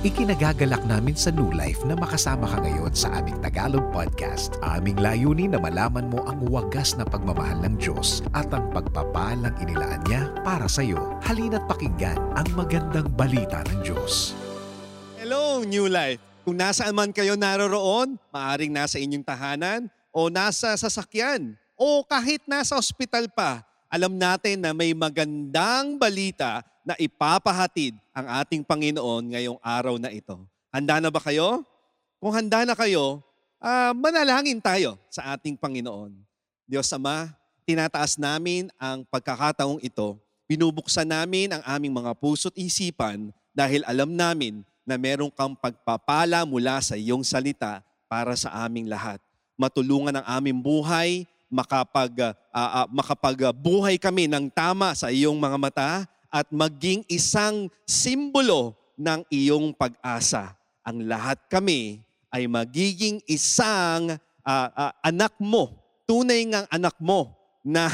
Ikinagagalak namin sa New Life na makasama ka ngayon sa aming Tagalog podcast. Aming layunin na malaman mo ang wagas na pagmamahal ng Diyos at ang pagpapalang inilaan niya para sa iyo. Halina't pakinggan ang magandang balita ng Diyos. Hello, New Life! Kung nasaan man kayo naroroon, maaring nasa inyong tahanan o nasa sasakyan o kahit nasa ospital pa, alam natin na may magandang balita na ipapahatid ang ating Panginoon ngayong araw na ito. Handa na ba kayo? Kung handa na kayo, uh, manalangin tayo sa ating Panginoon. Diyos Ama, tinataas namin ang pagkakataong ito. Binubuksan namin ang aming mga puso't isipan dahil alam namin na merong kang pagpapala mula sa iyong salita para sa aming lahat. Matulungan ang aming buhay, makapag, uh, uh, makapagbuhay kami ng tama sa iyong mga mata at maging isang simbolo ng iyong pag-asa. Ang lahat kami ay magiging isang uh, uh, anak mo, tunay ngang anak mo na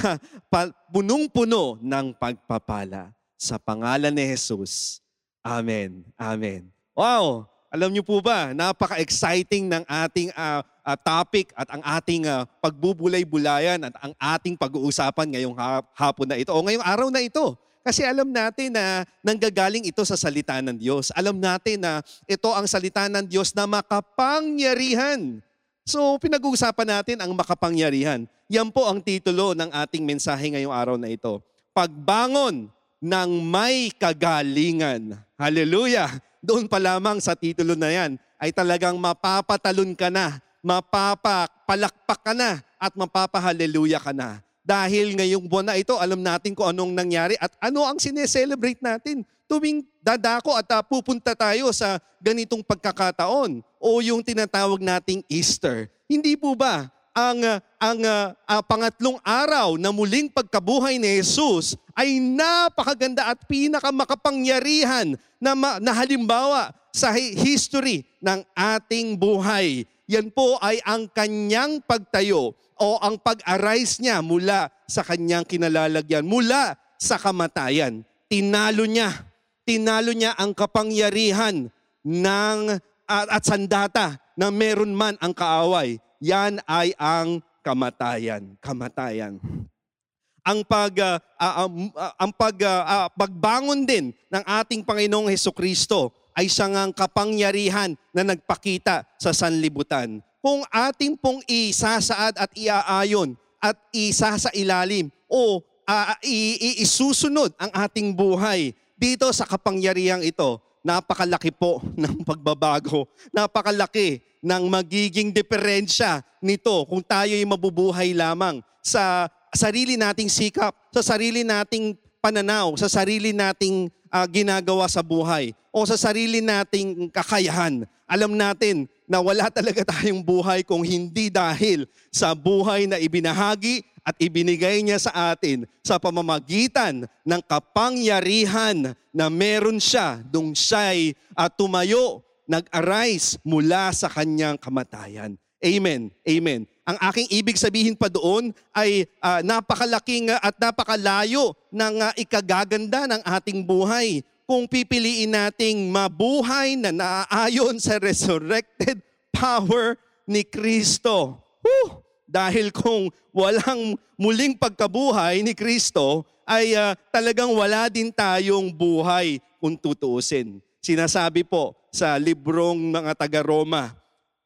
punong-puno ng pagpapala. Sa pangalan ni Jesus. Amen. Amen. Wow! Alam niyo po ba, napaka-exciting ng ating uh, uh, topic at ang ating uh, pagbubulay-bulayan at ang ating pag-uusapan ngayong hapon na ito o ngayong araw na ito. Kasi alam natin na nanggagaling ito sa salita ng Diyos. Alam natin na ito ang salita ng Diyos na makapangyarihan. So pinag-uusapan natin ang makapangyarihan. Yan po ang titulo ng ating mensahe ngayong araw na ito. Pagbangon ng may kagalingan. Hallelujah! Doon pa lamang sa titulo na yan ay talagang mapapatalon ka na, mapapapalakpak ka na, at mapapahaleluya ka na. Dahil ngayong buwan na ito, alam natin kung anong nangyari at ano ang sineselebrate natin. Tuwing dadako at uh, pupunta tayo sa ganitong pagkakataon o yung tinatawag nating Easter. Hindi po ba ang ang uh, uh, pangatlong araw na muling pagkabuhay ni Jesus ay napakaganda at pinakamakapangyarihan na, ma- na halimbawa sa history ng ating buhay. Yan po ay ang kanyang pagtayo o ang pag-arise niya mula sa kanyang kinalalagyan, mula sa kamatayan. Tinalo niya. Tinalo niya ang kapangyarihan ng at, at sandata na meron man ang kaaway. Yan ay ang kamatayan. Kamatayan. Ang pag uh, uh, uh, ang pag uh, pagbangon din ng ating Panginoong Heso Kristo ay siyang kapangyarihan na nagpakita sa sanlibutan kung ating pong isasaad at iaayon at isa sa ilalim o uh, isusunod ang ating buhay dito sa kapangyarihang ito, napakalaki po ng pagbabago. Napakalaki ng magiging diferensya nito kung tayo ay mabubuhay lamang sa sarili nating sikap, sa sarili nating pananaw, sa sarili nating uh, ginagawa sa buhay o sa sarili nating kakayahan. Alam natin na wala talaga tayong buhay kung hindi dahil sa buhay na ibinahagi at ibinigay niya sa atin sa pamamagitan ng kapangyarihan na meron siya nung siya'y uh, tumayo, nag-arise mula sa kanyang kamatayan. Amen. Amen. Ang aking ibig sabihin pa doon ay uh, napakalaking at napakalayo ng uh, ikagaganda ng ating buhay kung pipiliin nating mabuhay na naaayon sa resurrected power ni Kristo. Whew! Dahil kung walang muling pagkabuhay ni Kristo, ay uh, talagang wala din tayong buhay kung tutuusin. Sinasabi po sa librong mga taga-Roma,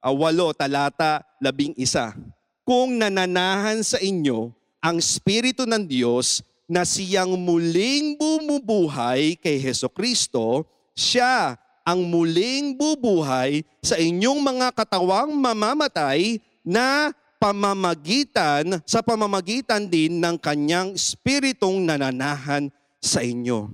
uh, walo, talata, labing isa. Kung nananahan sa inyo ang Espiritu ng Diyos na siyang muling bumubuhay kay Heso Kristo, siya ang muling bubuhay sa inyong mga katawang mamamatay na pamamagitan, sa pamamagitan din ng kanyang espiritong nananahan sa inyo.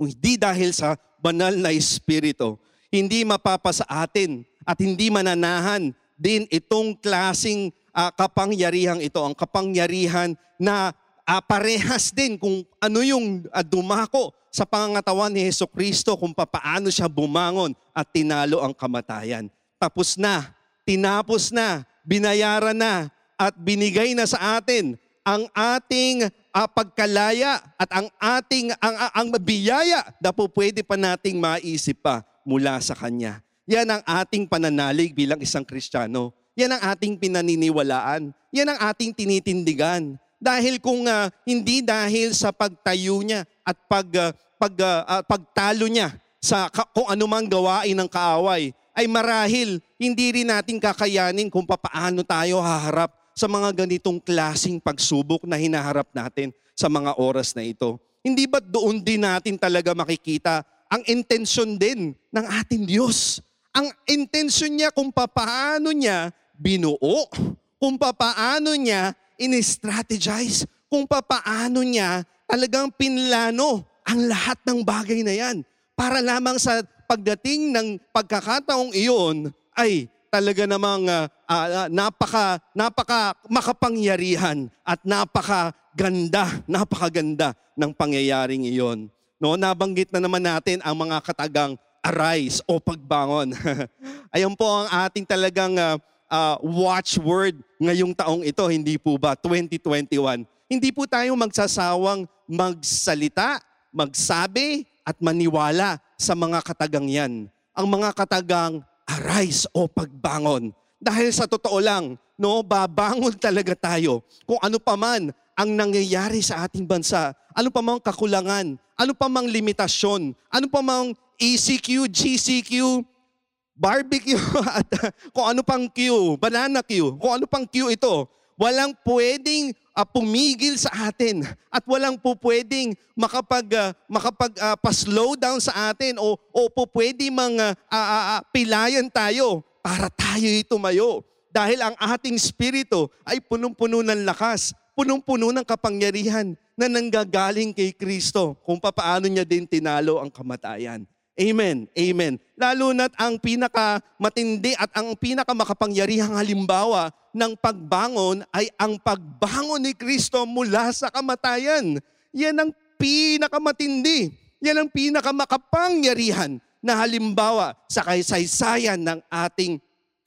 Hindi dahil sa banal na espiritu, hindi mapapasa atin at hindi mananahan din itong klasing uh, kapangyarihang ito, ang kapangyarihan na uh, parehas din kung ano yung uh, dumako sa pangangatawan ni Heso Kristo kung papaano siya bumangon at tinalo ang kamatayan. Tapos na, tinapos na, binayaran na, at binigay na sa atin ang ating uh, pagkalaya at ang ating ang, ang, ang biyaya na po pwede pa nating maisip pa mula sa Kanya. Yan ang ating pananalig bilang isang Kristiyano. Yan ang ating pinaniniwalaan. Yan ang ating tinitindigan. Dahil kung uh, hindi dahil sa pagtayo niya at pag, uh, pag, uh, pagtalo niya sa ka- kung anumang gawain ng kaaway, ay marahil hindi rin natin kakayanin kung papaano tayo haharap sa mga ganitong klasing pagsubok na hinaharap natin sa mga oras na ito. Hindi ba doon din natin talaga makikita ang intensyon din ng ating Diyos? Ang intensyon niya kung papaano niya binuo, kung papaano niya in-strategize, kung papaano niya talagang pinlano ang lahat ng bagay na yan para lamang sa pagdating ng pagkakataong iyon ay talaga namang uh, uh, napaka napaka makapangyarihan at napaka ganda, napakaganda ng pangyayaring iyon. No, nabanggit na naman natin ang mga katagang arise o pagbangon. Ayun po ang ating talagang uh, uh, watchword ngayong taong ito, hindi po ba? 2021. Hindi po tayo magsasawang magsalita, magsabi, at maniwala sa mga katagang yan. Ang mga katagang arise o pagbangon. Dahil sa totoo lang, no, babangon talaga tayo kung ano pa man ang nangyayari sa ating bansa. Ano pa mang kakulangan, ano pa mang limitasyon, ano pa mang ECQ, GCQ, barbecue at uh, kung ano pang Q, banana Q, kung ano pang Q ito, walang pwedeng uh, pumigil sa atin at walang po pwedeng makapag uh, makapag uh, pa-slow down sa atin o o po pwede mang uh, uh, uh, pilayan tayo para tayo tumayo dahil ang ating spirito ay punong-puno ng lakas, punong-puno ng kapangyarihan na nanggagaling kay Kristo kung papaano niya din tinalo ang kamatayan. Amen. Amen. Lalo na't ang pinaka matindi at ang pinaka makapangyarihang halimbawa ng pagbangon ay ang pagbangon ni Kristo mula sa kamatayan. Yan ang pinakamatindi. Yan ang pinakamakapangyarihan na halimbawa sa kaysaysayan ng ating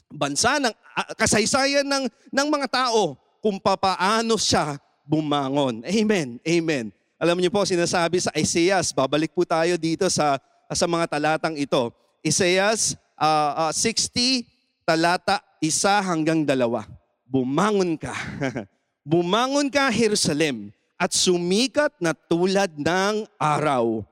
bansa, ng uh, kasaysayan ng, ng mga tao kung papaano siya bumangon. Amen. Amen. Alam niyo po, sinasabi sa Isaiah, babalik po tayo dito sa sa mga talatang ito. Isaias uh, uh, 60, talata isa hanggang dalawa. Bumangon ka. Bumangon ka, Jerusalem, at sumikat na tulad ng araw.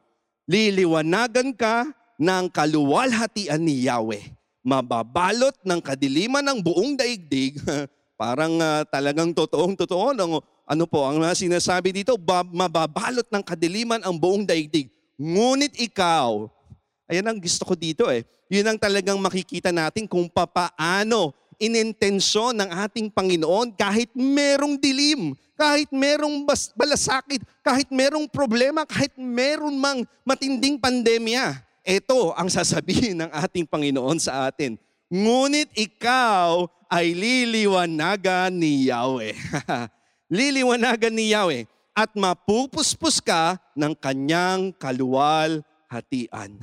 Liliwanagan ka ng kaluwalhatian ni Yahweh. Mababalot ng kadiliman ng buong daigdig. Parang uh, talagang totoong totoo. Ng, ano po, ang sinasabi dito, mababalot ng kadiliman ang buong daigdig Ngunit ikaw, ayan ang gusto ko dito eh, yun ang talagang makikita natin kung papaano inintensyon ng ating Panginoon kahit merong dilim, kahit merong bas- balasakit, kahit merong problema, kahit meron mang matinding pandemya. Ito ang sasabihin ng ating Panginoon sa atin. Ngunit ikaw ay liliwanagan ni Yahweh. liliwanagan ni Yahweh at mapupuspos ka ng kanyang kaluwal hatian.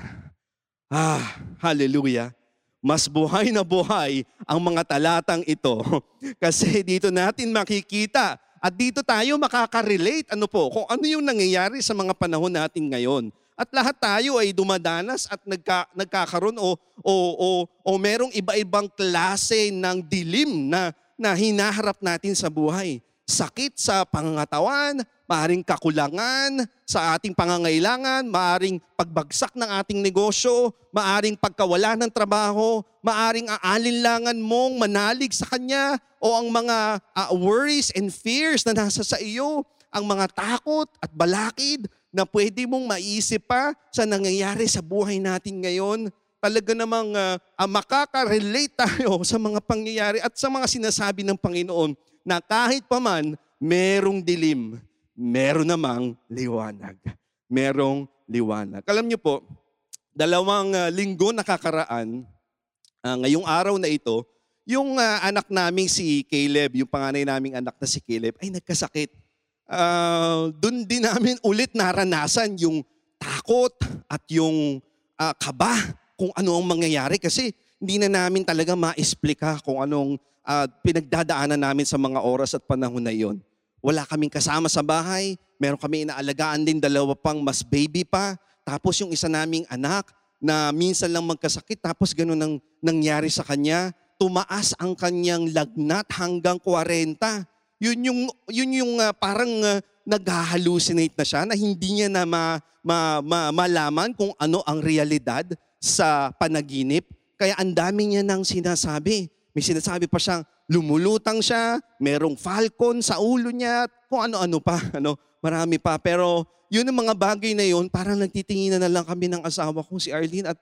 Ah, hallelujah. Mas buhay na buhay ang mga talatang ito kasi dito natin makikita at dito tayo makaka-relate ano po, kung ano yung nangyayari sa mga panahon natin ngayon. At lahat tayo ay dumadanas at nagka, nagkakaroon o, o, o, o merong iba-ibang klase ng dilim na, na hinaharap natin sa buhay. Sakit sa pangangatawan, maaring kakulangan sa ating pangangailangan, maaring pagbagsak ng ating negosyo, maaring pagkawala ng trabaho, maaring aalinlangan mong manalig sa Kanya o ang mga uh, worries and fears na nasa sa iyo, ang mga takot at balakid na pwede mong maisip pa sa nangyayari sa buhay natin ngayon. Talaga namang uh, uh, makaka-relate tayo sa mga pangyayari at sa mga sinasabi ng Panginoon na kahit paman merong dilim, meron namang liwanag. Merong liwanag. Alam niyo po, dalawang uh, linggo nakakaraan, uh, ngayong araw na ito, yung uh, anak naming si Caleb, yung panganay naming anak na si Caleb, ay nagkasakit. Uh, Doon din namin ulit naranasan yung takot at yung uh, kaba kung ano ang mangyayari kasi hindi na namin talaga ma-explica kung anong uh, pinagdadaanan namin sa mga oras at panahon na iyon. Wala kaming kasama sa bahay. Meron kami inaalagaan din dalawa pang mas baby pa. Tapos yung isa naming anak na minsan lang magkasakit tapos ganun ang nangyari sa kanya. Tumaas ang kanyang lagnat hanggang 40. Yun yung, yun yung uh, parang uh, nag-hallucinate na siya na hindi niya na ma, ma, ma, malaman kung ano ang realidad sa panaginip. Kaya ang dami niya nang sinasabi. May sinasabi pa siyang lumulutang siya, merong falcon sa ulo niya, kung ano-ano pa. Ano, marami pa. Pero yun ang mga bagay na yun, parang nagtitinginan na lang kami ng asawa ko si Arlene at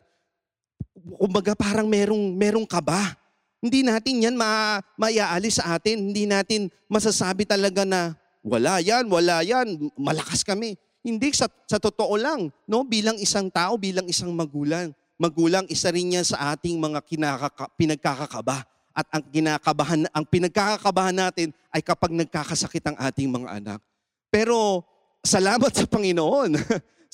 kumbaga parang merong, merong kaba. Hindi natin yan ma, maiaalis sa atin. Hindi natin masasabi talaga na wala yan, wala yan, malakas kami. Hindi, sa, sa totoo lang, no? bilang isang tao, bilang isang magulang, magulang, isa rin yan sa ating mga kinakaka, pinagkakakaba. At ang kinakabahan, ang pinagkakakabahan natin ay kapag nagkakasakit ang ating mga anak. Pero salamat sa Panginoon.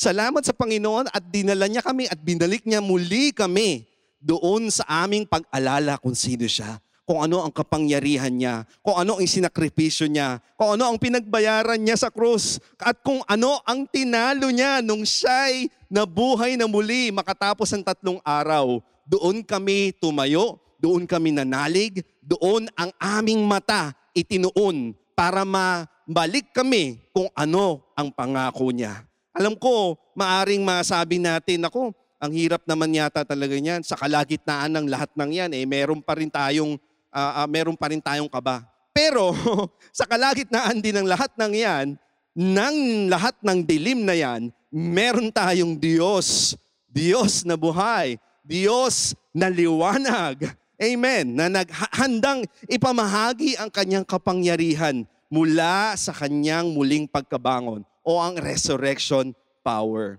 salamat sa Panginoon at dinala niya kami at binalik niya muli kami doon sa aming pag-alala kung sino siya, kung ano ang kapangyarihan niya, kung ano ang sinakripisyo niya, kung ano ang pinagbayaran niya sa krus, at kung ano ang tinalo niya nung siya'y nabuhay na muli makatapos ng tatlong araw. Doon kami tumayo, doon kami nanalig, doon ang aming mata itinuon para mabalik kami kung ano ang pangako niya. Alam ko, maaring masabi natin, ako, ang hirap naman yata talaga niyan. Sa kalagitnaan ng lahat ng yan, eh, meron pa rin tayong, uh, uh, meron pa rin tayong kaba. Pero sa kalagitnaan din ng lahat ng yan, ng lahat ng dilim na yan, meron tayong Diyos. Diyos na buhay. Diyos na liwanag. Amen. Na naghandang ipamahagi ang kanyang kapangyarihan mula sa kanyang muling pagkabangon o ang resurrection power.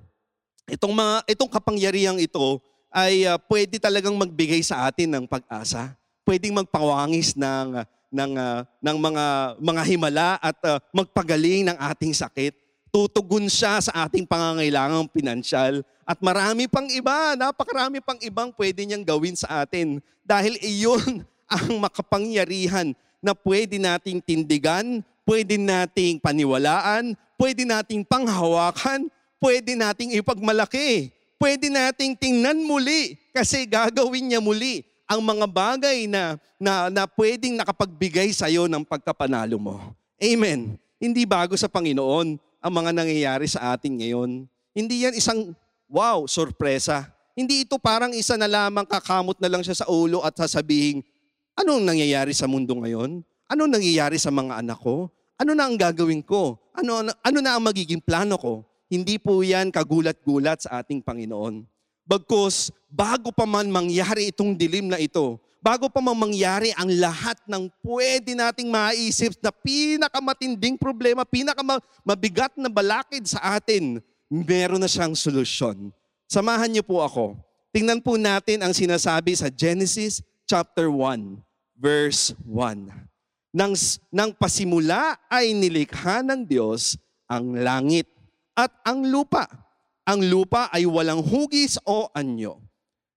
Itong, mga, itong kapangyarihang ito ay uh, pwede talagang magbigay sa atin ng pag-asa. Pwedeng magpawangis ng, ng, uh, ng mga, mga himala at uh, magpagaling ng ating sakit. Tutugon siya sa ating pangangailangang pinansyal. At marami pang iba, napakarami pang ibang pwede niyang gawin sa atin. Dahil iyon ang makapangyarihan na pwede nating tindigan, pwede nating paniwalaan, pwede nating panghawakan, pwede nating ipagmalaki. Pwede nating tingnan muli kasi gagawin niya muli ang mga bagay na, na, na pwedeng nakapagbigay sa iyo ng pagkapanalo mo. Amen. Hindi bago sa Panginoon ang mga nangyayari sa atin ngayon. Hindi yan isang, wow, sorpresa. Hindi ito parang isa na lamang kakamot na lang siya sa ulo at sasabihin, anong nangyayari sa mundo ngayon? Anong nangyayari sa mga anak ko? Ano na ang gagawin ko? Ano, ano na ang magiging plano ko? Hindi po yan kagulat-gulat sa ating Panginoon. Bagkus, bago pa man mangyari itong dilim na ito, bago pa man mangyari ang lahat ng pwede nating maisip na pinakamatinding problema, pinakamabigat na balakid sa atin, meron na siyang solusyon. Samahan niyo po ako. Tingnan po natin ang sinasabi sa Genesis chapter 1, verse 1. Nang, nang pasimula ay nilikha ng Diyos ang langit at ang lupa. Ang lupa ay walang hugis o anyo.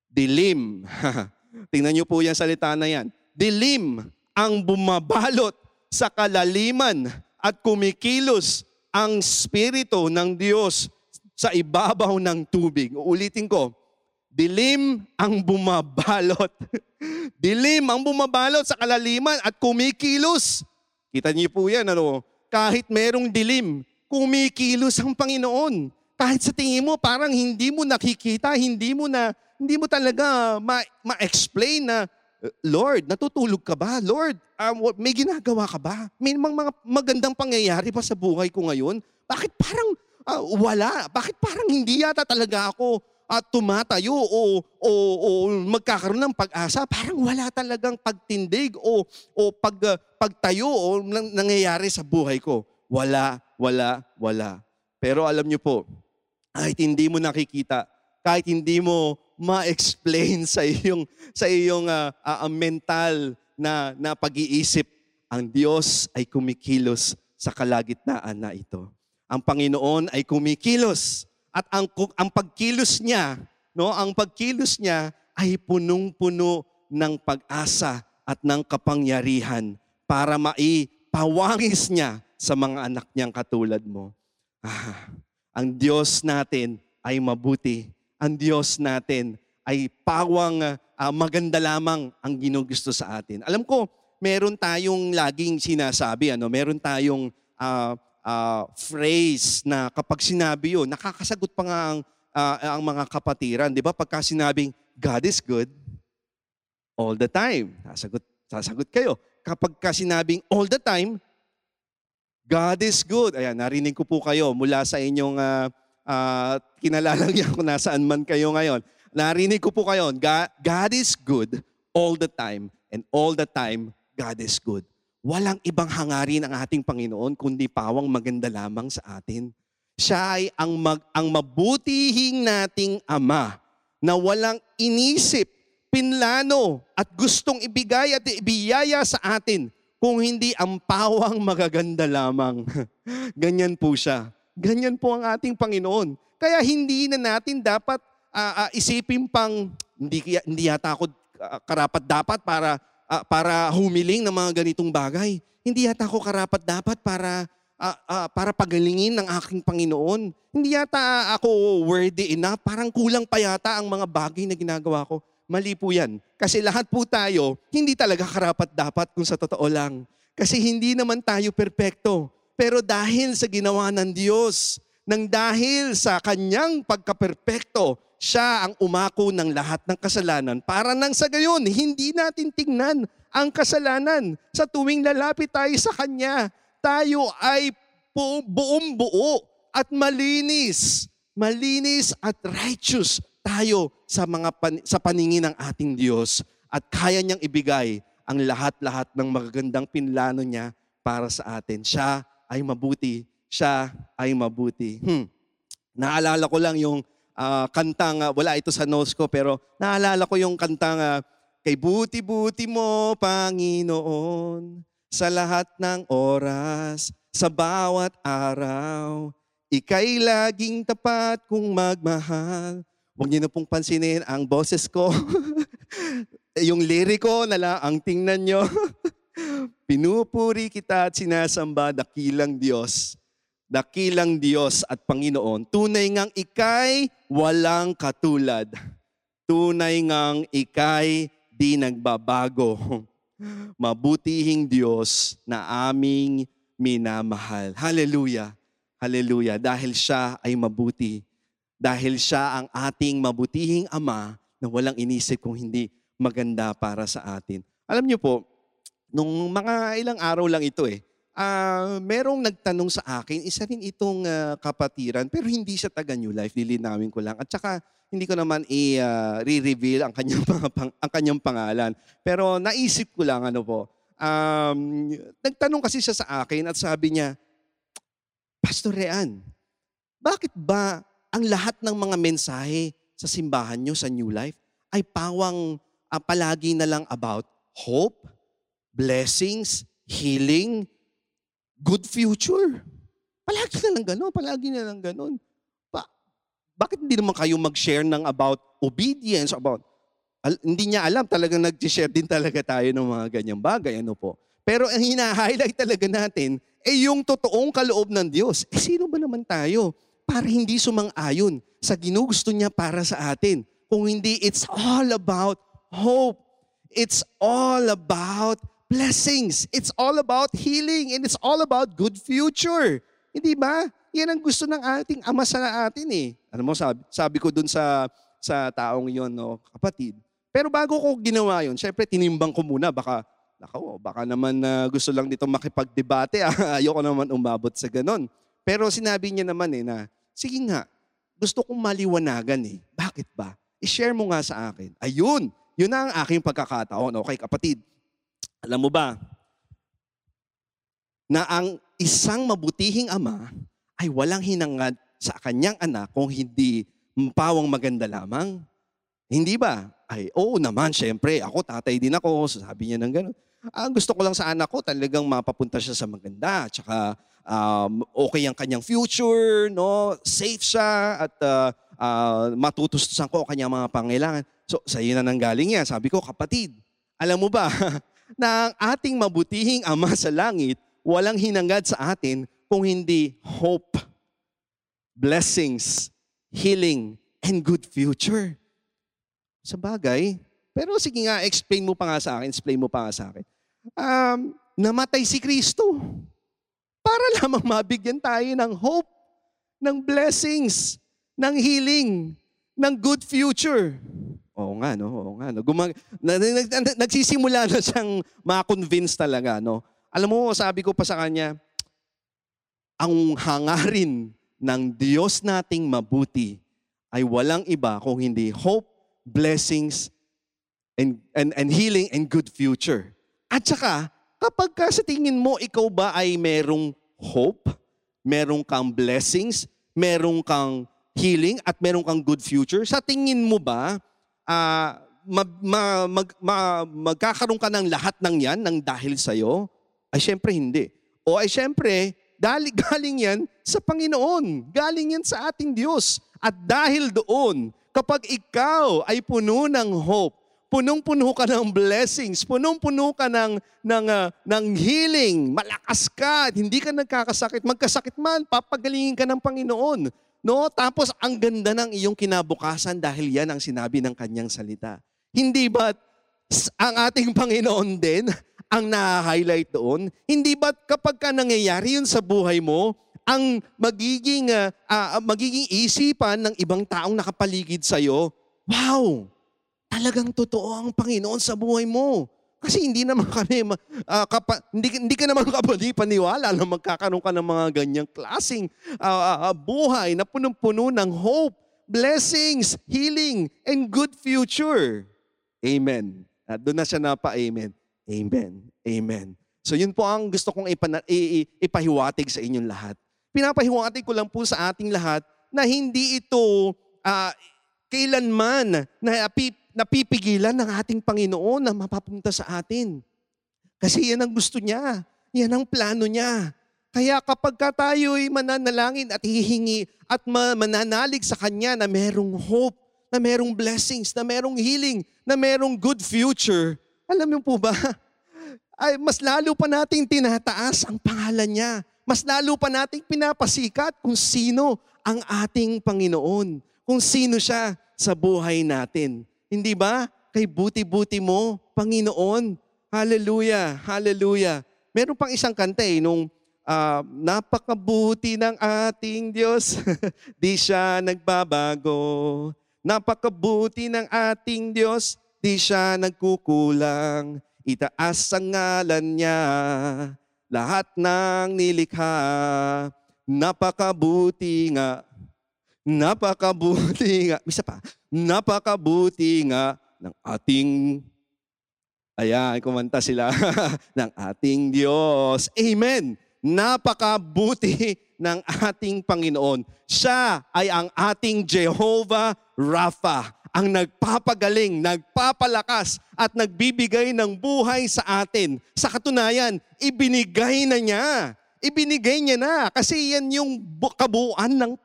Dilim. Tingnan niyo po yung salita na yan. Dilim ang bumabalot sa kalaliman at kumikilos ang spirito ng Diyos sa ibabaw ng tubig. Uulitin ko. Dilim ang bumabalot. Dilim ang bumabalot sa kalaliman at kumikilos. Kita niyo po yan, ano? Kahit merong dilim, kumikilos ang Panginoon. Kahit sa tingin mo parang hindi mo nakikita, hindi mo na hindi mo talaga ma- ma-explain na Lord, natutulog ka ba? Lord, um, may ginagawa ka ba? May mga, magandang pangyayari pa sa buhay ko ngayon? Bakit parang uh, wala? Bakit parang hindi yata talaga ako uh, tumatayo o, o, o magkakaroon ng pag-asa? Parang wala talagang pagtindig o, o pag, uh, pagtayo o nang, nangyayari sa buhay ko. Wala, wala, wala. Pero alam niyo po, kahit hindi mo nakikita, kahit hindi mo ma-explain sa iyong sa iyong uh, uh, mental na na pag-iisip, ang Diyos ay kumikilos sa kalagitnaan na ito. Ang Panginoon ay kumikilos at ang ang pagkilos niya, no, ang pagkilos niya ay punong-puno ng pag-asa at ng kapangyarihan para maipawangis niya sa mga anak niyang katulad mo. Ah, ang Diyos natin ay mabuti. ang Diyos natin ay pawang uh, maganda lamang ang ginugusto sa atin. Alam ko, meron tayong laging sinasabi, ano, meron tayong uh, uh, phrase na kapag sinabi yun, nakakasagot pa nga ang, uh, ang mga kapatiran. Di ba? Pagka sinabing, God is good, all the time. Sasagot, sasagot kayo. Kapag ka sinabing all the time, God is good. Ayan, narinig ko po kayo mula sa inyong uh, uh, kinalalagyan ko nasaan man kayo ngayon. Narinig ko po kayo, God, God is good all the time and all the time God is good. Walang ibang hangarin ang ating Panginoon kundi pawang maganda lamang sa atin. Siya ay ang, mag, ang mabutihing nating Ama na walang inisip, pinlano at gustong ibigay at ibiyaya sa atin kung hindi ang pawang magaganda lamang. Ganyan po siya. Ganyan po ang ating Panginoon. Kaya hindi na natin dapat uh, uh, isipin pang hindi hindi yata ako uh, karapat dapat para uh, para humiling ng mga ganitong bagay. Hindi yata ako karapat dapat para uh, uh, para pagalingin ng aking Panginoon. Hindi yata ako worthy enough. Parang kulang pa yata ang mga bagay na ginagawa ko. Mali po yan. Kasi lahat po tayo, hindi talaga karapat dapat kung sa totoo lang. Kasi hindi naman tayo perpekto. Pero dahil sa ginawa ng Diyos, nang dahil sa kanyang pagkaperpekto, siya ang umako ng lahat ng kasalanan para nang sa gayon, hindi natin tingnan ang kasalanan. Sa tuwing lalapit tayo sa Kanya, tayo ay buong buo at malinis. Malinis at righteous tayo sa mga pan, sa paningin ng ating Diyos at kaya niyang ibigay ang lahat-lahat ng magagandang pinlano niya para sa atin. Siya ay mabuti. Siya ay mabuti. Hmm. Naalala ko lang yung uh, kantang, uh, wala ito sa notes ko, pero naalala ko yung kantang, uh, Kay buti-buti mo, Panginoon, sa lahat ng oras, sa bawat araw, ika'y laging tapat kung magmahal. Huwag niyo na pong pansinin ang boses ko. yung liriko na lang ang tingnan nyo. Pinupuri kita at sinasamba dakilang Diyos dakilang Diyos at Panginoon, tunay ngang ikay walang katulad. Tunay ngang ikay di nagbabago. Mabutihing Diyos na aming minamahal. Hallelujah. Hallelujah. Dahil siya ay mabuti. Dahil siya ang ating mabutihing Ama na walang inisip kung hindi maganda para sa atin. Alam niyo po, nung mga ilang araw lang ito eh, uh, merong nagtanong sa akin, isa rin itong uh, kapatiran, pero hindi siya taga New Life, lilinawin ko lang. At saka, hindi ko naman i-reveal uh, ang kanyang, pang, ang kanyang pangalan. Pero naisip ko lang, ano po, um, nagtanong kasi siya sa akin at sabi niya, Pastor Rean, bakit ba ang lahat ng mga mensahe sa simbahan nyo sa New Life ay pawang uh, palagi na lang about hope, blessings, healing, good future. Palagi na lang gano'n, palagi na lang gano'n. Ba, bakit hindi naman kayo mag-share ng about obedience, about, al, hindi niya alam, talagang nag-share din talaga tayo ng mga ganyang bagay, ano po. Pero ang hina-highlight talaga natin, eh yung totoong kaloob ng Diyos. Eh sino ba naman tayo para hindi sumang-ayon sa ginugusto niya para sa atin? Kung hindi, it's all about hope. It's all about blessings. It's all about healing and it's all about good future. Hindi ba? Yan ang gusto ng ating ama sa atin eh. Ano mo, sabi, sabi ko dun sa, sa taong yon no, kapatid. Pero bago ko ginawa yon, syempre tinimbang ko muna, baka, nako, baka naman uh, gusto lang dito makipagdebate. Ah. Ayoko naman umabot sa ganon. Pero sinabi niya naman eh na, sige nga, gusto kong maliwanagan eh. Bakit ba? I-share mo nga sa akin. Ayun, yun na ang aking pagkakataon. Okay, kapatid, alam mo ba, na ang isang mabutihing ama ay walang hinangad sa kanyang anak kung hindi pawang maganda lamang? Hindi ba? Ay, oo naman, syempre. Ako, tatay din ako. Sabi niya ng gano'n. Ang gusto ko lang sa anak ko, talagang mapapunta siya sa maganda. Tsaka, um, okay ang kanyang future, no? Safe siya at uh, uh, matutustusan ko ang kanyang mga pangailangan. So, sa iyo na nanggaling yan. Sabi ko, kapatid, alam mo ba, na ang ating mabutihing Ama sa langit walang hinangad sa atin kung hindi hope, blessings, healing, and good future. Sa bagay, pero sige nga, explain mo pa nga sa akin, explain mo pa nga sa akin. Um, namatay si Kristo para lamang mabigyan tayo ng hope, ng blessings, ng healing, ng good future. Oo nga, no? Oo nga, no? Gumag- na, na, na, na, nagsisimula na siyang ma-convince talaga, no? Alam mo, sabi ko pa sa kanya, ang hangarin ng Diyos nating mabuti ay walang iba kung hindi hope, blessings, and, and, and healing and good future. At saka, kapag ka sa tingin mo, ikaw ba ay merong hope, merong kang blessings, merong kang healing, at merong kang good future, sa tingin mo ba, uh, ma, ma, mag, ma, magkakaroon ka ng lahat ng yan ng dahil sa'yo? Ay syempre hindi. O ay syempre, dali, galing yan sa Panginoon. Galing yan sa ating Diyos. At dahil doon, kapag ikaw ay puno ng hope, punong-puno ka ng blessings, punong-puno ka ng, ng, uh, ng healing, malakas ka, hindi ka nagkakasakit, magkasakit man, papagalingin ka ng Panginoon. No? Tapos ang ganda ng iyong kinabukasan dahil yan ang sinabi ng kanyang salita. Hindi ba ang ating Panginoon din ang na-highlight doon? Hindi ba kapag ka nangyayari yun sa buhay mo, ang magiging, uh, uh, magiging isipan ng ibang taong nakapaligid sa'yo, wow, talagang totoo ang Panginoon sa buhay mo. Kasi hindi naman kami, uh, kapa, hindi, hindi ka naman kapali paniwala na magkakaroon ka ng mga ganyang klaseng uh, uh, buhay na punong-puno ng hope, blessings, healing, and good future. Amen. At doon na siya napa-amen. Amen. Amen. So yun po ang gusto kong ipana- ipahiwatig sa inyong lahat. Pinapahiwatig ko lang po sa ating lahat na hindi ito uh, kailanman na napipigilan ng ating Panginoon na mapapunta sa atin. Kasi yan ang gusto niya. Yan ang plano niya. Kaya kapag ka tayo'y mananalangin at hihingi at mananalig sa Kanya na merong hope, na merong blessings, na merong healing, na merong good future, alam niyo po ba, ay mas lalo pa nating tinataas ang pangalan niya. Mas lalo pa nating pinapasikat kung sino ang ating Panginoon. Kung sino siya sa buhay natin. Hindi ba? Kay buti-buti mo, Panginoon. Hallelujah, hallelujah. Meron pang isang kanta eh, nung uh, napakabuti ng ating Diyos, di siya nagbabago. Napakabuti ng ating Diyos, di siya nagkukulang. Itaas ang ngalan niya, lahat ng nilikha. Napakabuti nga, napakabuti nga. Isa pa, napakabuti nga ng ating Ayan, kumanta sila ng ating Diyos. Amen. Napakabuti ng ating Panginoon. Siya ay ang ating Jehovah Rapha, ang nagpapagaling, nagpapalakas at nagbibigay ng buhay sa atin. Sa katunayan, ibinigay na niya. Ibinigay niya na kasi yan yung kabuuan ng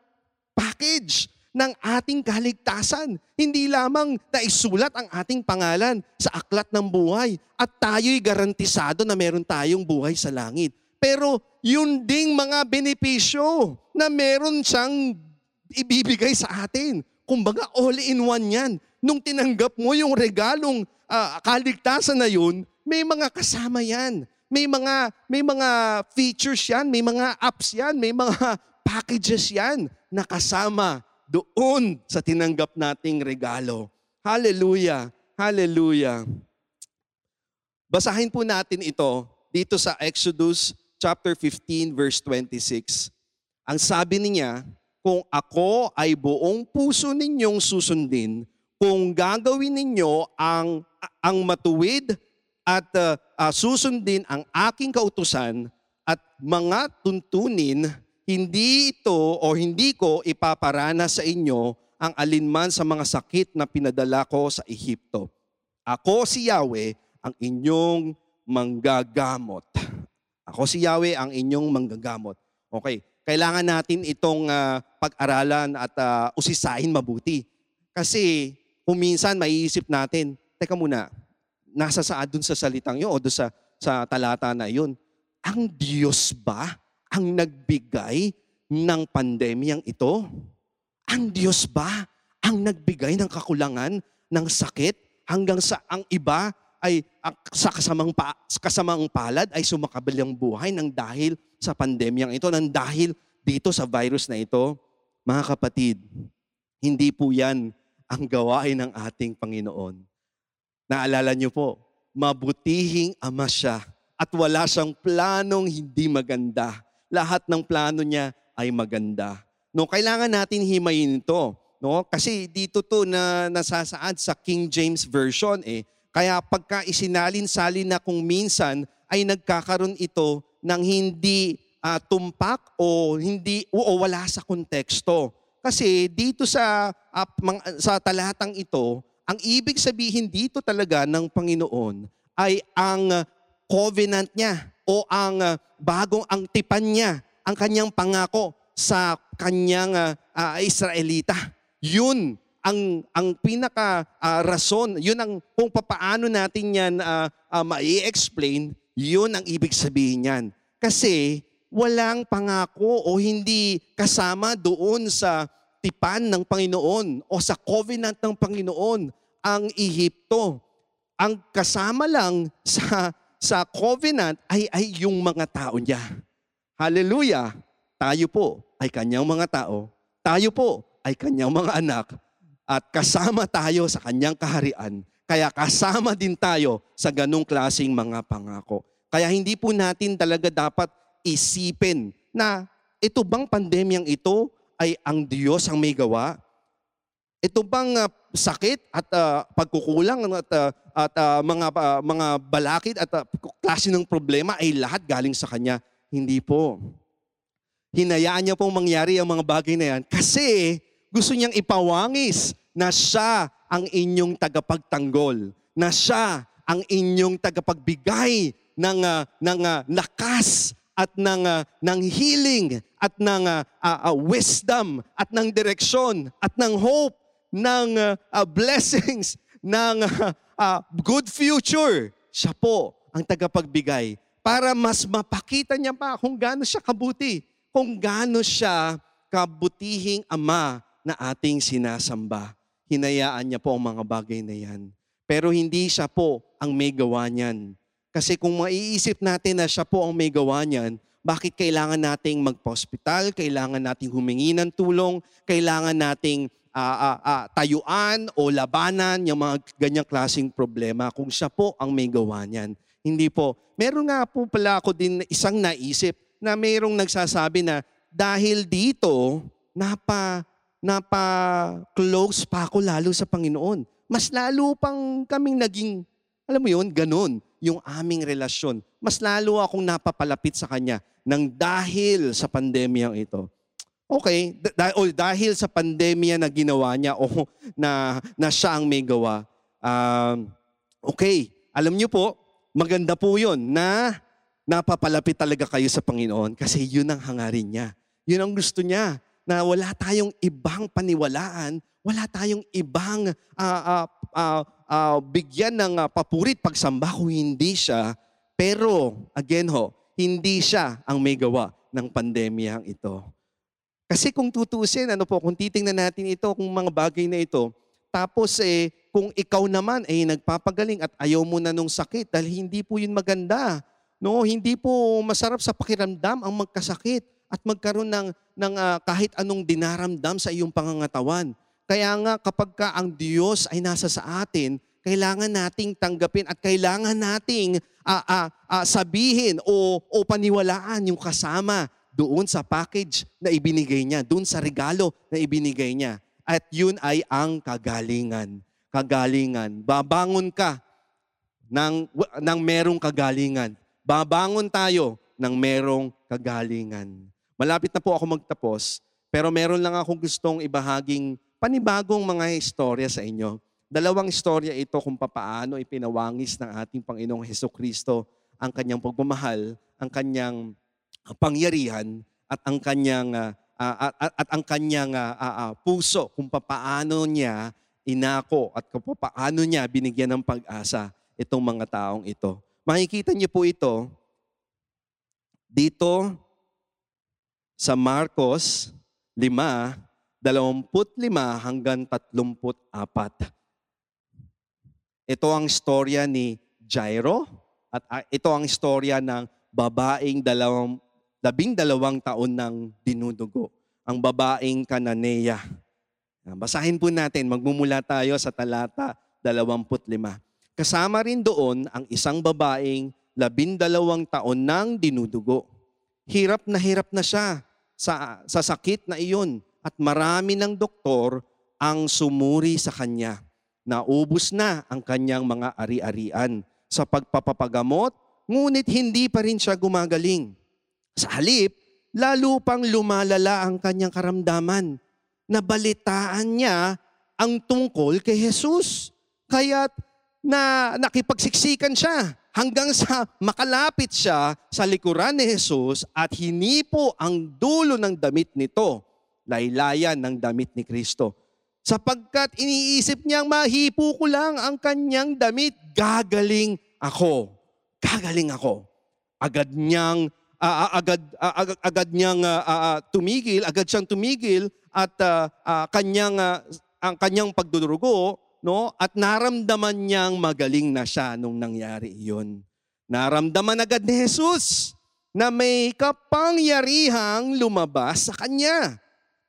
package ng ating kaligtasan. Hindi lamang naisulat ang ating pangalan sa aklat ng buhay at tayo'y garantisado na meron tayong buhay sa langit. Pero yun ding mga benepisyo na meron siyang ibibigay sa atin. Kumbaga all-in-one yan. Nung tinanggap mo yung regalong uh, kaligtasan na yun, may mga kasama yan. May mga may mga features yan, may mga apps yan, may mga packages yan na kasama doon sa tinanggap nating regalo. Hallelujah! Hallelujah! Basahin po natin ito dito sa Exodus chapter 15 verse 26. Ang sabi niya, kung ako ay buong puso ninyong susundin, kung gagawin ninyo ang ang matuwid at uh, uh, susundin ang aking kautusan at mga tuntunin hindi ito o hindi ko ipaparana sa inyo ang alinman sa mga sakit na pinadala ko sa Ehipto. Ako si Yahweh ang inyong manggagamot. Ako si Yahweh ang inyong manggagamot. Okay, kailangan natin itong uh, pag-aralan at uh, usisain mabuti. Kasi kung minsan maiisip natin, teka muna, nasa saan dun sa salitang yun o dun sa, sa talata na yun? Ang Diyos ba ang nagbigay ng pandemyang ito? Ang Diyos ba ang nagbigay ng kakulangan, ng sakit, hanggang sa ang iba ay ang- sa kasamang, pa, sa kasamang palad ay sumakabilang buhay ng dahil sa pandemyang ito, ng dahil dito sa virus na ito. Mga kapatid, hindi po yan ang gawain ng ating Panginoon. Naalala niyo po, mabutihing ama siya at wala siyang planong hindi maganda. Lahat ng plano niya ay maganda. No, kailangan natin himayin ito, no? Kasi dito to na nasasaad sa King James version eh. Kaya pagka isinalin-salin na kung minsan ay nagkakaroon ito ng hindi ah, tumpak o hindi o, wala sa konteksto. Kasi dito sa ah, mang- sa talatang ito, ang ibig sabihin dito talaga ng Panginoon ay ang covenant niya o ang ah, bagong ang tipan niya, ang kanyang pangako sa kanyang ah, ah, Israelita. Yun ang ang pinaka ah, rason, yun ang kung papaano natin yan ah, ah, mai-explain, yun ang ibig sabihin niyan. Kasi walang pangako o hindi kasama doon sa tipan ng Panginoon o sa covenant ng Panginoon ang Ehipto. Ang kasama lang sa sa covenant ay ay yung mga tao niya. Hallelujah. Tayo po ay kanyang mga tao. Tayo po ay kanyang mga anak. At kasama tayo sa kanyang kaharian. Kaya kasama din tayo sa ganong klasing mga pangako. Kaya hindi po natin talaga dapat isipin na ito bang pandemyang ito ay ang Diyos ang may gawa? Ito bang ah, sakit at ah, pagkukulang at, ah, at ah, mga ah, mga balakid at ah, klase ng problema ay lahat galing sa Kanya? Hindi po. Hinayaan niya pong mangyari ang mga bagay na yan kasi gusto niyang ipawangis na siya ang inyong tagapagtanggol, na siya ang inyong tagapagbigay ng, ah, ng ah, lakas at ng, ah, ng healing at ng ah, ah, wisdom at ng direksyon at ng hope ng ah, ah, blessings ng ah, ah, good future. Siya po ang tagapagbigay para mas mapakita niya pa kung gaano siya kabuti, kung gaano siya kabutihing ama na ating sinasamba. Hinayaan niya po ang mga bagay na yan. Pero hindi siya po ang may gawa niyan. Kasi kung maiisip natin na siya po ang may gawa niyan, bakit kailangan nating magpa-hospital, kailangan nating humingi ng tulong, kailangan nating ah, ah, ah, tayuan o labanan yung mga ganyang klaseng problema kung siya po ang may gawa niyan. Hindi po. Meron nga po pala ako din isang naisip na mayroong nagsasabi na dahil dito, napa, napa close pa ako lalo sa Panginoon. Mas lalo pang kaming naging, alam mo yun, ganun yung aming relasyon. Mas lalo akong napapalapit sa Kanya nang dahil sa pandemyang ito. Okay, da- o dahil sa pandemya na ginawa niya o na, na siya ang may gawa. Um, okay, alam niyo po, maganda po yun na napapalapit talaga kayo sa Panginoon kasi yun ang hangarin niya. Yun ang gusto niya na wala tayong ibang paniwalaan, wala tayong ibang ah, ah, ah, ah, bigyan ng ah, papurit pagsamba kung hindi siya. Pero, again ho, hindi siya ang may gawa ng pandemyang ito. Kasi kung tutusin, ano po, kung titingnan natin ito, kung mga bagay na ito, tapos eh, kung ikaw naman ay nagpapagaling at ayaw mo na nung sakit dahil hindi po yun maganda. No, hindi po masarap sa pakiramdam ang magkasakit at magkaroon ng, ng ah, kahit anong dinaramdam sa iyong pangangatawan. Kaya nga kapag ka ang Diyos ay nasa sa atin, kailangan nating tanggapin at kailangan nating ah, ah, ah, sabihin o, o paniwalaan yung kasama doon sa package na ibinigay niya, doon sa regalo na ibinigay niya. At yun ay ang kagalingan. Kagalingan. Babangon ka ng, ng merong kagalingan. Babangon tayo ng merong kagalingan. Malapit na po ako magtapos, pero meron lang akong gustong ibahaging panibagong mga istorya sa inyo. Dalawang istorya ito kung papaano ipinawangis ng ating Panginoong Heso Kristo ang kanyang pagmamahal, ang kanyang pangyarihan at ang kanyang ah, ah, at, at ang kanyang ah, ah, puso kung papaano niya inako at kung papaano niya binigyan ng pag-asa itong mga taong ito. Makikita niyo po ito dito sa Marcos 5, 25 hanggang 34. Ito ang storya ni Jairo at ito ang storya ng babaeng dalawang, labing dalawang taon ng dinudugo. Ang babaeng Kananea. Basahin po natin, magmumula tayo sa talata 25. Kasama rin doon ang isang babaeng labindalawang taon ng dinudugo. Hirap na hirap na siya sa, sa sakit na iyon at marami ng doktor ang sumuri sa kanya. Naubos na ang kanyang mga ari-arian sa pagpapapagamot, ngunit hindi pa rin siya gumagaling. Sa halip, lalo pang lumalala ang kanyang karamdaman. Nabalitaan niya ang tungkol kay Jesus. Kaya't na nakipagsiksikan siya hanggang sa makalapit siya sa likuran ni Jesus at hinipo ang dulo ng damit nito, laylayan ng damit ni Kristo. Sapagkat iniisip niyang mahipo ko lang ang kanyang damit, gagaling ako. Gagaling ako. Agad niyang uh, agad uh, agad, agad niyang uh, uh, tumigil, agad siyang tumigil at uh, uh, kanyang uh, ang kanyang pagdudurugo, no? At naramdaman niyang magaling na siya nung nangyari iyon. Naramdaman agad ni Jesus na may kapangyarihang lumabas sa kanya.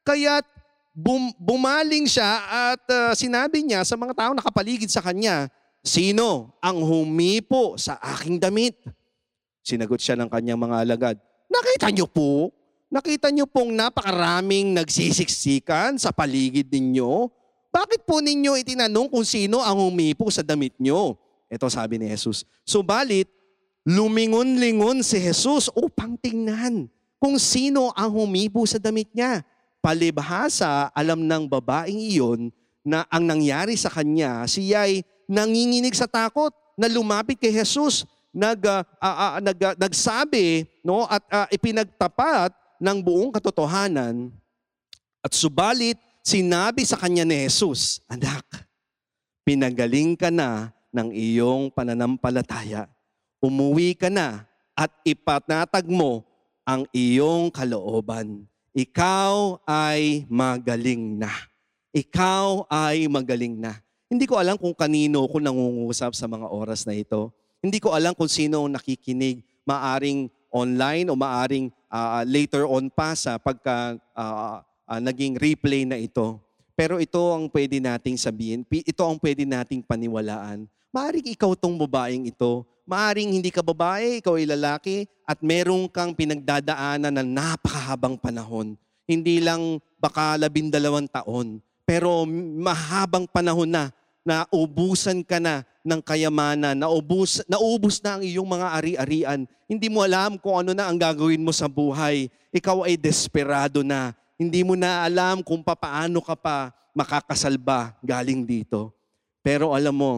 Kaya't bum- bumaling siya at uh, sinabi niya sa mga tao nakapaligid sa kanya, Sino ang humipo sa aking damit? Sinagot siya ng kanyang mga alagad, Nakita niyo po Nakita niyo pong napakaraming nagsisiksikan sa paligid ninyo? Bakit po ninyo itinanong kung sino ang humipo sa damit niyo? Ito sabi ni Jesus. Subalit, lumingon-lingon si Jesus upang tingnan kung sino ang humipo sa damit niya. Palibhasa, alam ng babaeng iyon na ang nangyari sa kanya, siya ay nanginginig sa takot na lumapit kay Jesus nag uh, uh, nag uh, nagsabi no at uh, ipinagtapat ng buong katotohanan at subalit sinabi sa kanya ni Jesus, Anak, pinagaling ka na ng iyong pananampalataya. Umuwi ka na at ipatatag mo ang iyong kalooban. Ikaw ay magaling na. Ikaw ay magaling na. Hindi ko alam kung kanino ko nangungusap sa mga oras na ito. Hindi ko alam kung sino nakikinig. Maaring online o maaring uh, later on pa sa pagka uh, uh, naging replay na ito. Pero ito ang pwede nating sabihin, ito ang pwede nating paniwalaan. Maaring ikaw tong babaeng ito, maaring hindi ka babae, ikaw ay lalaki, at merong kang pinagdadaanan na napakahabang panahon. Hindi lang baka labindalawang taon, pero mahabang panahon na na ubusan ka na ng kayamanan, naubos, naubos na ang iyong mga ari-arian. Hindi mo alam kung ano na ang gagawin mo sa buhay. Ikaw ay desperado na. Hindi mo na alam kung papaano ka pa makakasalba galing dito. Pero alam mo,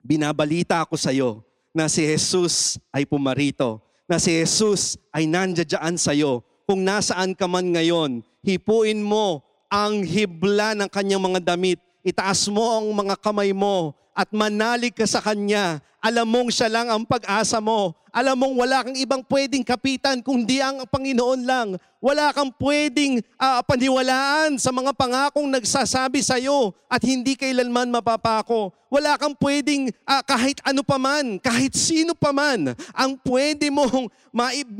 binabalita ako sa iyo na si Jesus ay pumarito, na si Jesus ay nandiyan sa iyo. Kung nasaan ka man ngayon, hipuin mo ang hibla ng kanyang mga damit itaas mo ang mga kamay mo at manalig ka sa Kanya. Alam mong siya lang ang pag-asa mo. Alam mong wala kang ibang pwedeng kapitan kundi ang Panginoon lang. Wala kang pwedeng uh, paniwalaan sa mga pangakong nagsasabi sa iyo at hindi kailanman mapapako. Wala kang pwedeng uh, kahit ano paman, kahit sino paman, ang pwede mong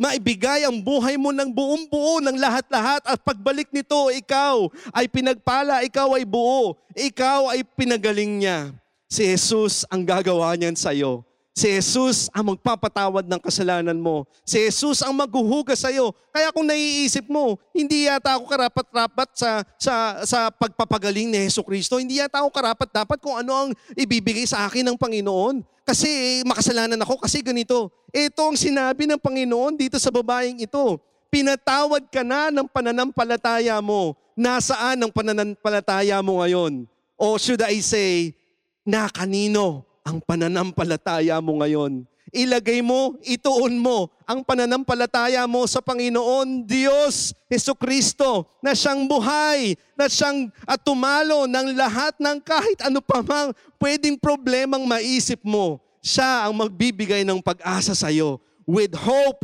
maibigay ang buhay mo ng buong buo ng lahat-lahat at pagbalik nito, ikaw ay pinagpala, ikaw ay buo, ikaw ay pinagaling niya. Si Jesus ang gagawa niyan sa iyo. Si Jesus ang magpapatawad ng kasalanan mo. Si Jesus ang maghuhugas sa iyo. Kaya kung naiisip mo, hindi yata ako karapat-rapat sa, sa, sa pagpapagaling ni Yesu Kristo. Hindi yata ako karapat-dapat kung ano ang ibibigay sa akin ng Panginoon. Kasi makasalanan ako, kasi ganito. Ito ang sinabi ng Panginoon dito sa babaeng ito. Pinatawad ka na ng pananampalataya mo. Nasaan ang pananampalataya mo ngayon? O should I say, na kanino ang pananampalataya mo ngayon. Ilagay mo, ituon mo ang pananampalataya mo sa Panginoon Diyos Heso Kristo na siyang buhay, na siyang at tumalo ng lahat ng kahit ano pa mang pwedeng problemang maisip mo. Siya ang magbibigay ng pag-asa sa iyo with hope,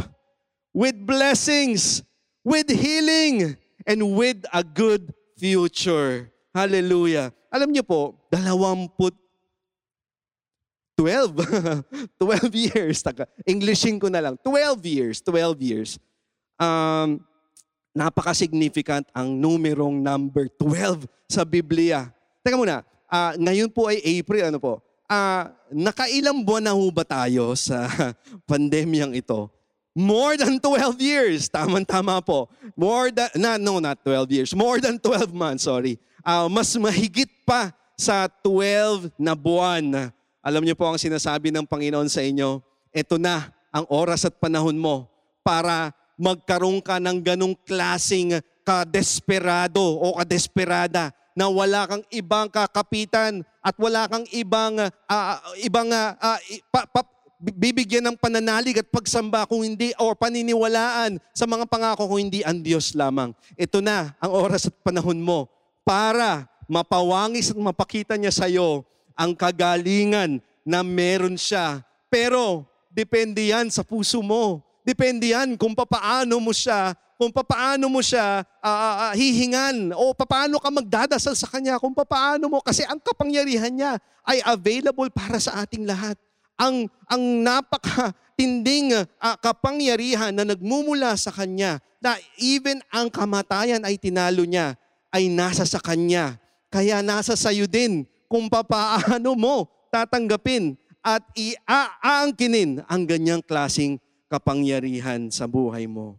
with blessings, with healing, and with a good future. Hallelujah. Alam niyo po, dalawamput 12. 12 years. Taka, Englishin ko na lang. 12 years. 12 years. Um, napaka-significant ang numerong number 12 sa Biblia. Teka muna, ah, ngayon po ay April, ano po? Ah, nakailang buwan na ho ba tayo sa pandemyang ito? More than 12 years. Tama-tama po. More than, na, no, not 12 years. More than 12 months, sorry. Ah, mas mahigit pa sa 12 na buwan. Alam niyo po ang sinasabi ng Panginoon sa inyo, ito na ang oras at panahon mo para magkaroon ka ng ganong klasing kadesperado o kadesperada na wala kang ibang kakapitan at wala kang ibang ah, ibang ah, i- pa- pa- bibigyan ng pananalig at pagsamba kung hindi or paniniwalaan sa mga pangako kung hindi ang Diyos lamang. Ito na ang oras at panahon mo para mapawangis at mapakita niya sa iyo ang kagalingan na meron siya. Pero depende yan sa puso mo. Depende yan kung papaano mo siya, kung papaano mo siya ah, ah, hihingan o papaano ka magdadasal sa Kanya, kung papaano mo, kasi ang kapangyarihan niya ay available para sa ating lahat. Ang, ang napakatinding ah, kapangyarihan na nagmumula sa Kanya, na even ang kamatayan ay tinalo niya, ay nasa sa Kanya. Kaya nasa sayo din kung papaano mo tatanggapin at iaangkinin ang ganyang klasing kapangyarihan sa buhay mo.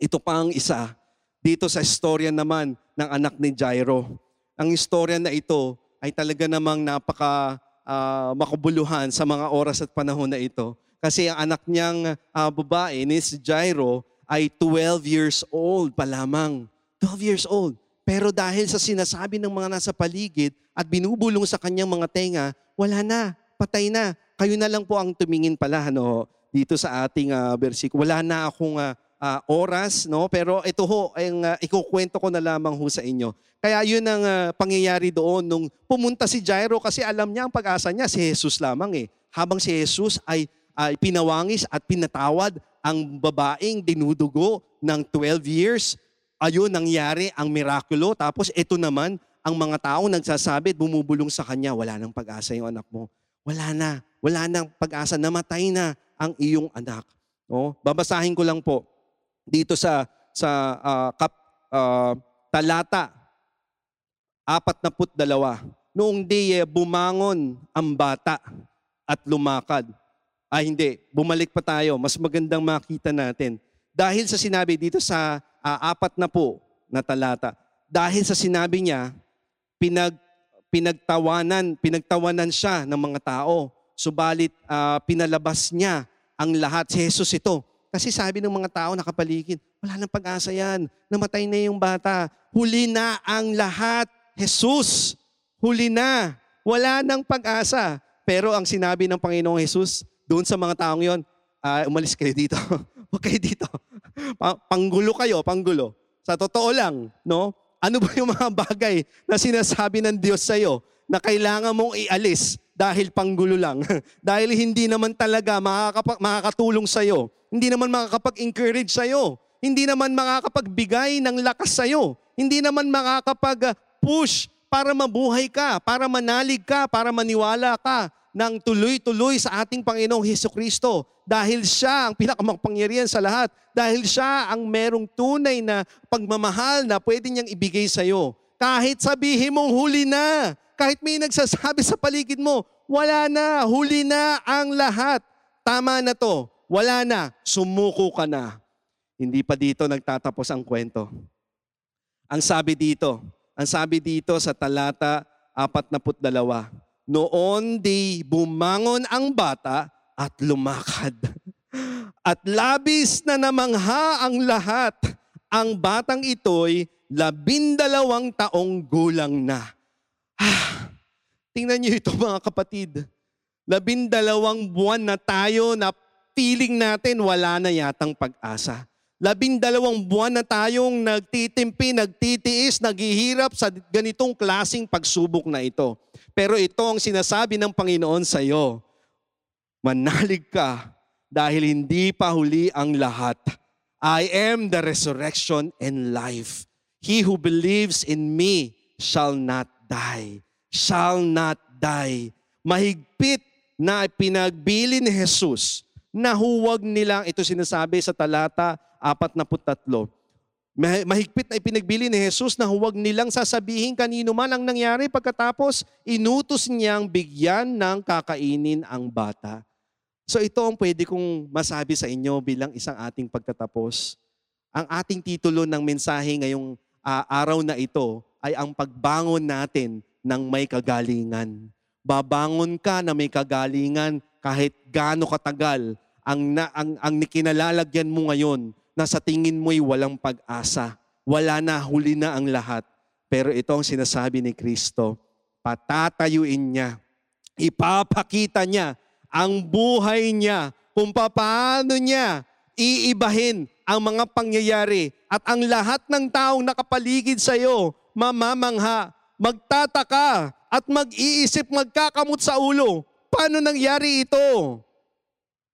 Ito pa ang isa dito sa istorya naman ng anak ni Jairo. Ang istorya na ito ay talaga namang napaka ah, makabuluhan sa mga oras at panahon na ito. Kasi ang anak niyang ah, babae, ni si Jairo, ay 12 years old pa lamang. 12 years old. Pero dahil sa sinasabi ng mga nasa paligid at binubulong sa kanyang mga tenga, wala na, patay na. Kayo na lang po ang tumingin pala ano, dito sa ating uh, versikulo. Wala na akong ah, ah, oras, no? pero ito ho, ang uh, ikukwento ko na lamang ho sa inyo. Kaya yun ang ah, pangyayari doon nung pumunta si Jairo kasi alam niya ang pag-asa niya, si Jesus lamang eh. Habang si Jesus ay, ay pinawangis at pinatawad ang babaeng dinudugo ng 12 years, ayun nangyari ang mirakulo. Tapos ito naman, ang mga taong nagsasabi bumubulong sa kanya, wala nang pag-asa yung anak mo. Wala na. Wala nang pag-asa. Namatay na ang iyong anak. No? Babasahin ko lang po dito sa sa ah, kap, ah, talata apat na put dalawa. Noong di eh, bumangon ang bata at lumakad. Ah hindi, bumalik pa tayo. Mas magandang makita natin. Dahil sa sinabi dito sa apat na po na talata, dahil sa sinabi niya, pinag, pinagtawanan, pinagtawanan siya ng mga tao. Subalit ah, pinalabas niya ang lahat. Si Jesus ito. Kasi sabi ng mga tao nakapaligid, wala nang pag-asa yan. Namatay na yung bata. Huli na ang lahat. Jesus, huli na. Wala nang pag-asa. Pero ang sinabi ng Panginoong Jesus, doon sa mga taong yon, ah, umalis kayo dito. Huwag kayo dito. Pa- panggulo kayo, panggulo. Sa totoo lang, no? Ano ba yung mga bagay na sinasabi ng Diyos sa'yo na kailangan mong ialis dahil panggulo lang? dahil hindi naman talaga makakapa- makakatulong sa'yo. Hindi naman makakapag-encourage sa'yo. Hindi naman makakapagbigay ng lakas sa'yo. Hindi naman makakapag-push para mabuhay ka, para manalig ka, para maniwala ka ng tuloy-tuloy sa ating Panginoong Heso Kristo. Dahil siya ang pinakamakapangyarihan sa lahat. Dahil siya ang merong tunay na pagmamahal na pwede niyang ibigay sa iyo. Kahit sabihin mong huli na, kahit may nagsasabi sa paligid mo, wala na, huli na ang lahat. Tama na to, wala na, sumuko ka na. Hindi pa dito nagtatapos ang kwento. Ang sabi dito, ang sabi dito sa talata 42, noon di bumangon ang bata at lumakad. At labis na namangha ang lahat. Ang batang ito'y labindalawang taong gulang na. Ah, tingnan niyo ito mga kapatid. Labindalawang buwan na tayo na feeling natin wala na yatang pag-asa. Labindalawang buwan na tayong nagtitimpi, nagtitiis, naghihirap sa ganitong klasing pagsubok na ito. Pero ito ang sinasabi ng Panginoon sa iyo. Manalig ka dahil hindi pa huli ang lahat. I am the resurrection and life. He who believes in me shall not die. Shall not die. Mahigpit na pinagbili ni Jesus na huwag nilang, ito sinasabi sa talata 43, Mah- mahigpit na ipinagbili ni Jesus na huwag nilang sasabihin kanino man ang nangyari pagkatapos inutos niyang bigyan ng kakainin ang bata. So ito ang pwede kong masabi sa inyo bilang isang ating pagtatapos. Ang ating titulo ng mensahe ngayong ah, araw na ito ay ang pagbangon natin ng may kagalingan. Babangon ka na may kagalingan kahit gaano katagal ang, na, ang, ang kinalalagyan mo ngayon na sa tingin mo'y walang pag-asa. Wala na, huli na ang lahat. Pero ito ang sinasabi ni Kristo, patatayuin niya, ipapakita niya ang buhay niya, kung paano niya iibahin ang mga pangyayari at ang lahat ng taong nakapaligid sa iyo, mamamangha, magtataka at mag-iisip, magkakamot sa ulo. Paano nangyari ito?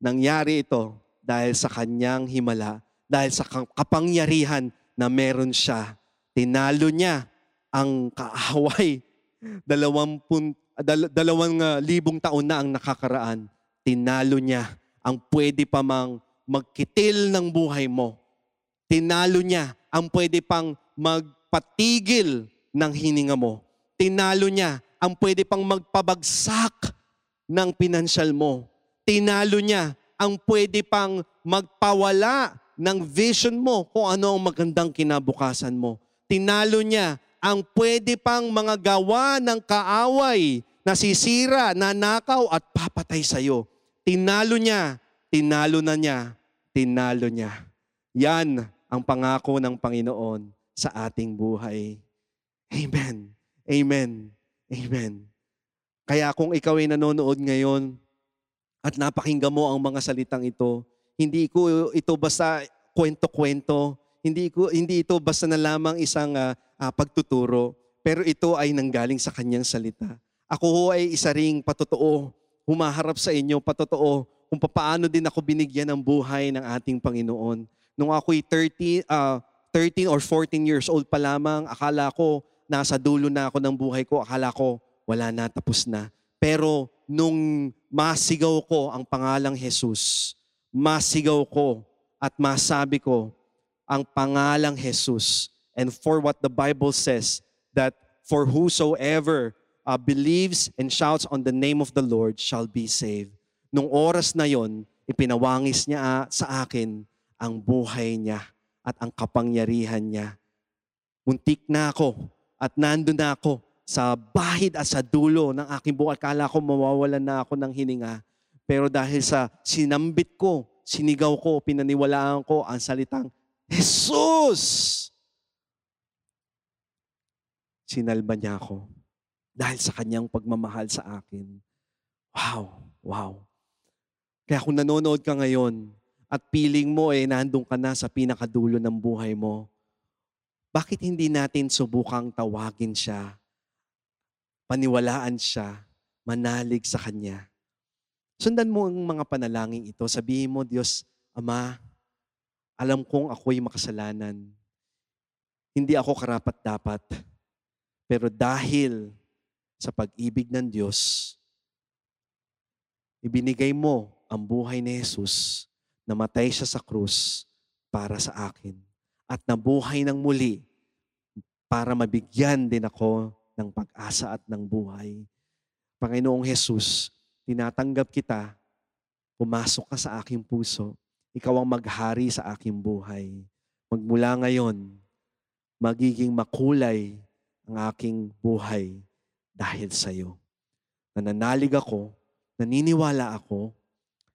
Nangyari ito dahil sa kanyang himala, dahil sa kapangyarihan na meron siya. Tinalo niya ang kaaway. Dalawampun, dal- dalawang ah, libong taon na ang nakakaraan. Tinalo niya ang pwede pa mang magkitil ng buhay mo. Tinalo niya ang pwede pang magpatigil ng hininga mo. Tinalo niya ang pwede pang magpabagsak ng pinansyal mo. Tinalo niya ang pwede pang magpawala ng vision mo kung ano ang magandang kinabukasan mo. Tinalo niya ang pwede pang mga gawa ng kaaway, nasisira, nanakaw at papatay sa iyo. Tinalo niya, tinalo na niya, tinalo niya. Yan ang pangako ng Panginoon sa ating buhay. Amen. Amen. Amen. Kaya kung ikaw ay nanonood ngayon at napakinggan mo ang mga salitang ito, hindi ko ito basta kwento-kwento, hindi ko hindi ito basta na lamang isang ah, ah, pagtuturo, pero ito ay nanggaling sa kanyang salita. Ako ho ay isa ring patotoo, humaharap sa inyo patotoo kung paano din ako binigyan ng buhay ng ating Panginoon. Nung ako'y 30, ah, 13 or 14 years old pa lamang, akala ko nasa dulo na ako ng buhay ko, akala ko wala na, tapos na. Pero nung masigaw ko ang pangalang Jesus, masigaw ko at masabi ko ang pangalang Jesus and for what the Bible says that for whosoever uh, believes and shouts on the name of the Lord shall be saved. Nung oras na yon, ipinawangis niya ah, sa akin ang buhay niya at ang kapangyarihan niya. Muntik na ako at nandun na ako sa bahid at sa dulo ng aking buhay. Kala ko mawawalan na ako ng hininga. Pero dahil sa sinambit ko, sinigaw ko, pinaniwalaan ko ang salitang, Jesus! Sinalba niya ako dahil sa kanyang pagmamahal sa akin. Wow, wow. Kaya kung nanonood ka ngayon at feeling mo eh nandun ka na sa pinakadulo ng buhay mo, bakit hindi natin subukang tawagin siya, paniwalaan siya, manalig sa Kanya? Sundan mo ang mga panalangin ito. Sabihin mo, Diyos, Ama, alam kong ako'y makasalanan. Hindi ako karapat-dapat. Pero dahil sa pag-ibig ng Diyos, ibinigay mo ang buhay ni Jesus, namatay siya sa krus para sa akin at nabuhay ng muli para mabigyan din ako ng pag-asa at ng buhay. Panginoong Jesus, tinatanggap kita, pumasok ka sa aking puso, ikaw ang maghari sa aking buhay. Magmula ngayon, magiging makulay ang aking buhay dahil sa iyo. Nananalig ako, naniniwala ako,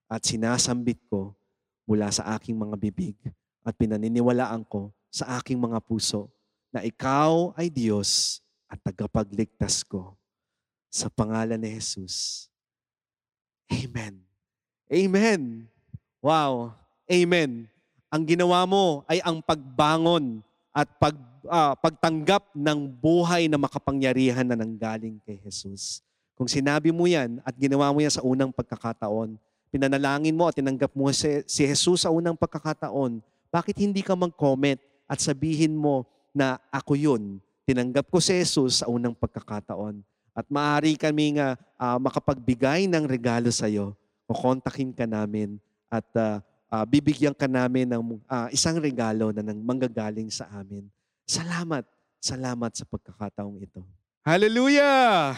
at sinasambit ko mula sa aking mga bibig at pinaniniwalaan ko sa aking mga puso na ikaw ay Diyos at tagapagligtas ko. Sa pangalan ni Jesus. Amen. Amen. Wow. Amen. Ang ginawa mo ay ang pagbangon at pag, ah, pagtanggap ng buhay na makapangyarihan na nanggaling kay Jesus. Kung sinabi mo yan at ginawa mo yan sa unang pagkakataon, pinanalangin mo at tinanggap mo si, si Jesus sa unang pagkakataon, bakit hindi ka mag-comment at sabihin mo na ako yun. Tinanggap ko si Jesus sa unang pagkakataon. At maaari kami nga uh, makapagbigay ng regalo sa iyo. Kukontakin ka namin at uh, uh, bibigyan ka namin ng uh, isang regalo na nang manggagaling sa amin. Salamat. Salamat sa pagkakataong ito. Hallelujah!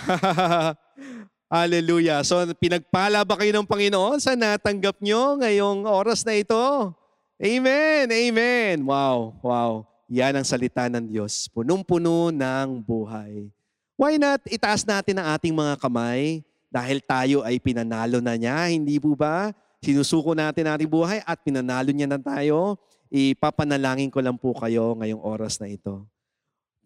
Hallelujah. So pinagpala ba kayo ng Panginoon sa natanggap nyo ngayong oras na ito? Amen! Amen! Wow! Wow! Yan ang salita ng Diyos. Punong-puno ng buhay. Why not itaas natin ang ating mga kamay dahil tayo ay pinanalo na niya, hindi po ba? Sinusuko natin ating buhay at pinanalo niya na tayo. Ipapanalangin ko lang po kayo ngayong oras na ito.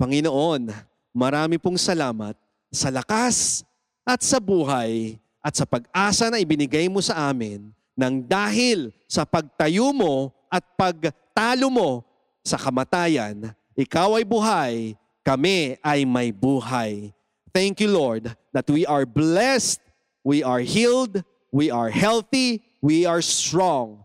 Panginoon, marami pong salamat sa lakas at sa buhay at sa pag-asa na ibinigay mo sa amin nang dahil sa pagtayo mo at pagtalo mo sa kamatayan, ikaw ay buhay, kami ay may buhay. Thank you, Lord, that we are blessed, we are healed, we are healthy, we are strong.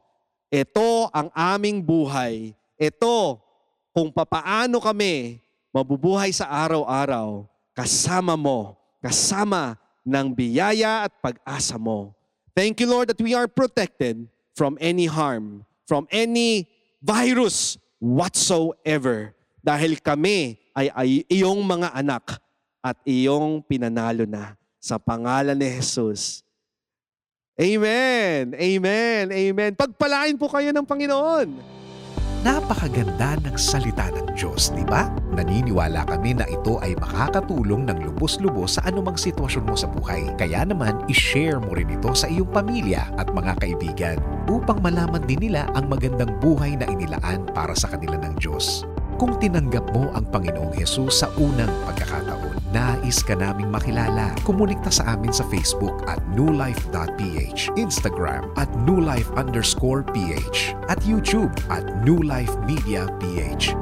Ito ang aming buhay. Ito kung papaano kami mabubuhay sa araw-araw kasama mo, kasama ng biyaya at pag-asa mo. Thank you, Lord, that we are protected from any harm, from any virus whatsoever. Dahil kami ay, ay iyong mga anak at iyong pinanalo na sa pangalan ni Jesus. Amen! Amen! Amen! Pagpalain po kayo ng Panginoon. Napakaganda ng salita ng Diyos, di ba? Naniniwala kami na ito ay makakatulong ng lubos-lubos sa anumang sitwasyon mo sa buhay. Kaya naman, ishare mo rin ito sa iyong pamilya at mga kaibigan upang malaman din nila ang magandang buhay na inilaan para sa kanila ng Diyos. Kung tinanggap mo ang Panginoong Yesus sa unang pagkakataon, nais ka naming makilala. Kumunikta sa amin sa Facebook at newlife.ph, Instagram at newlife underscore ph, at YouTube at newlifemediaph.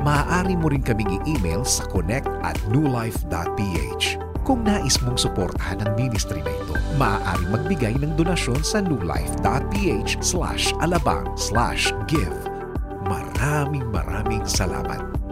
Maaari mo rin kaming i-email sa connect at newlife.ph. Kung nais mong suportahan ang ministry na ito, maaari magbigay ng donasyon sa newlife.ph slash alabang slash give. Maraming maraming salamat.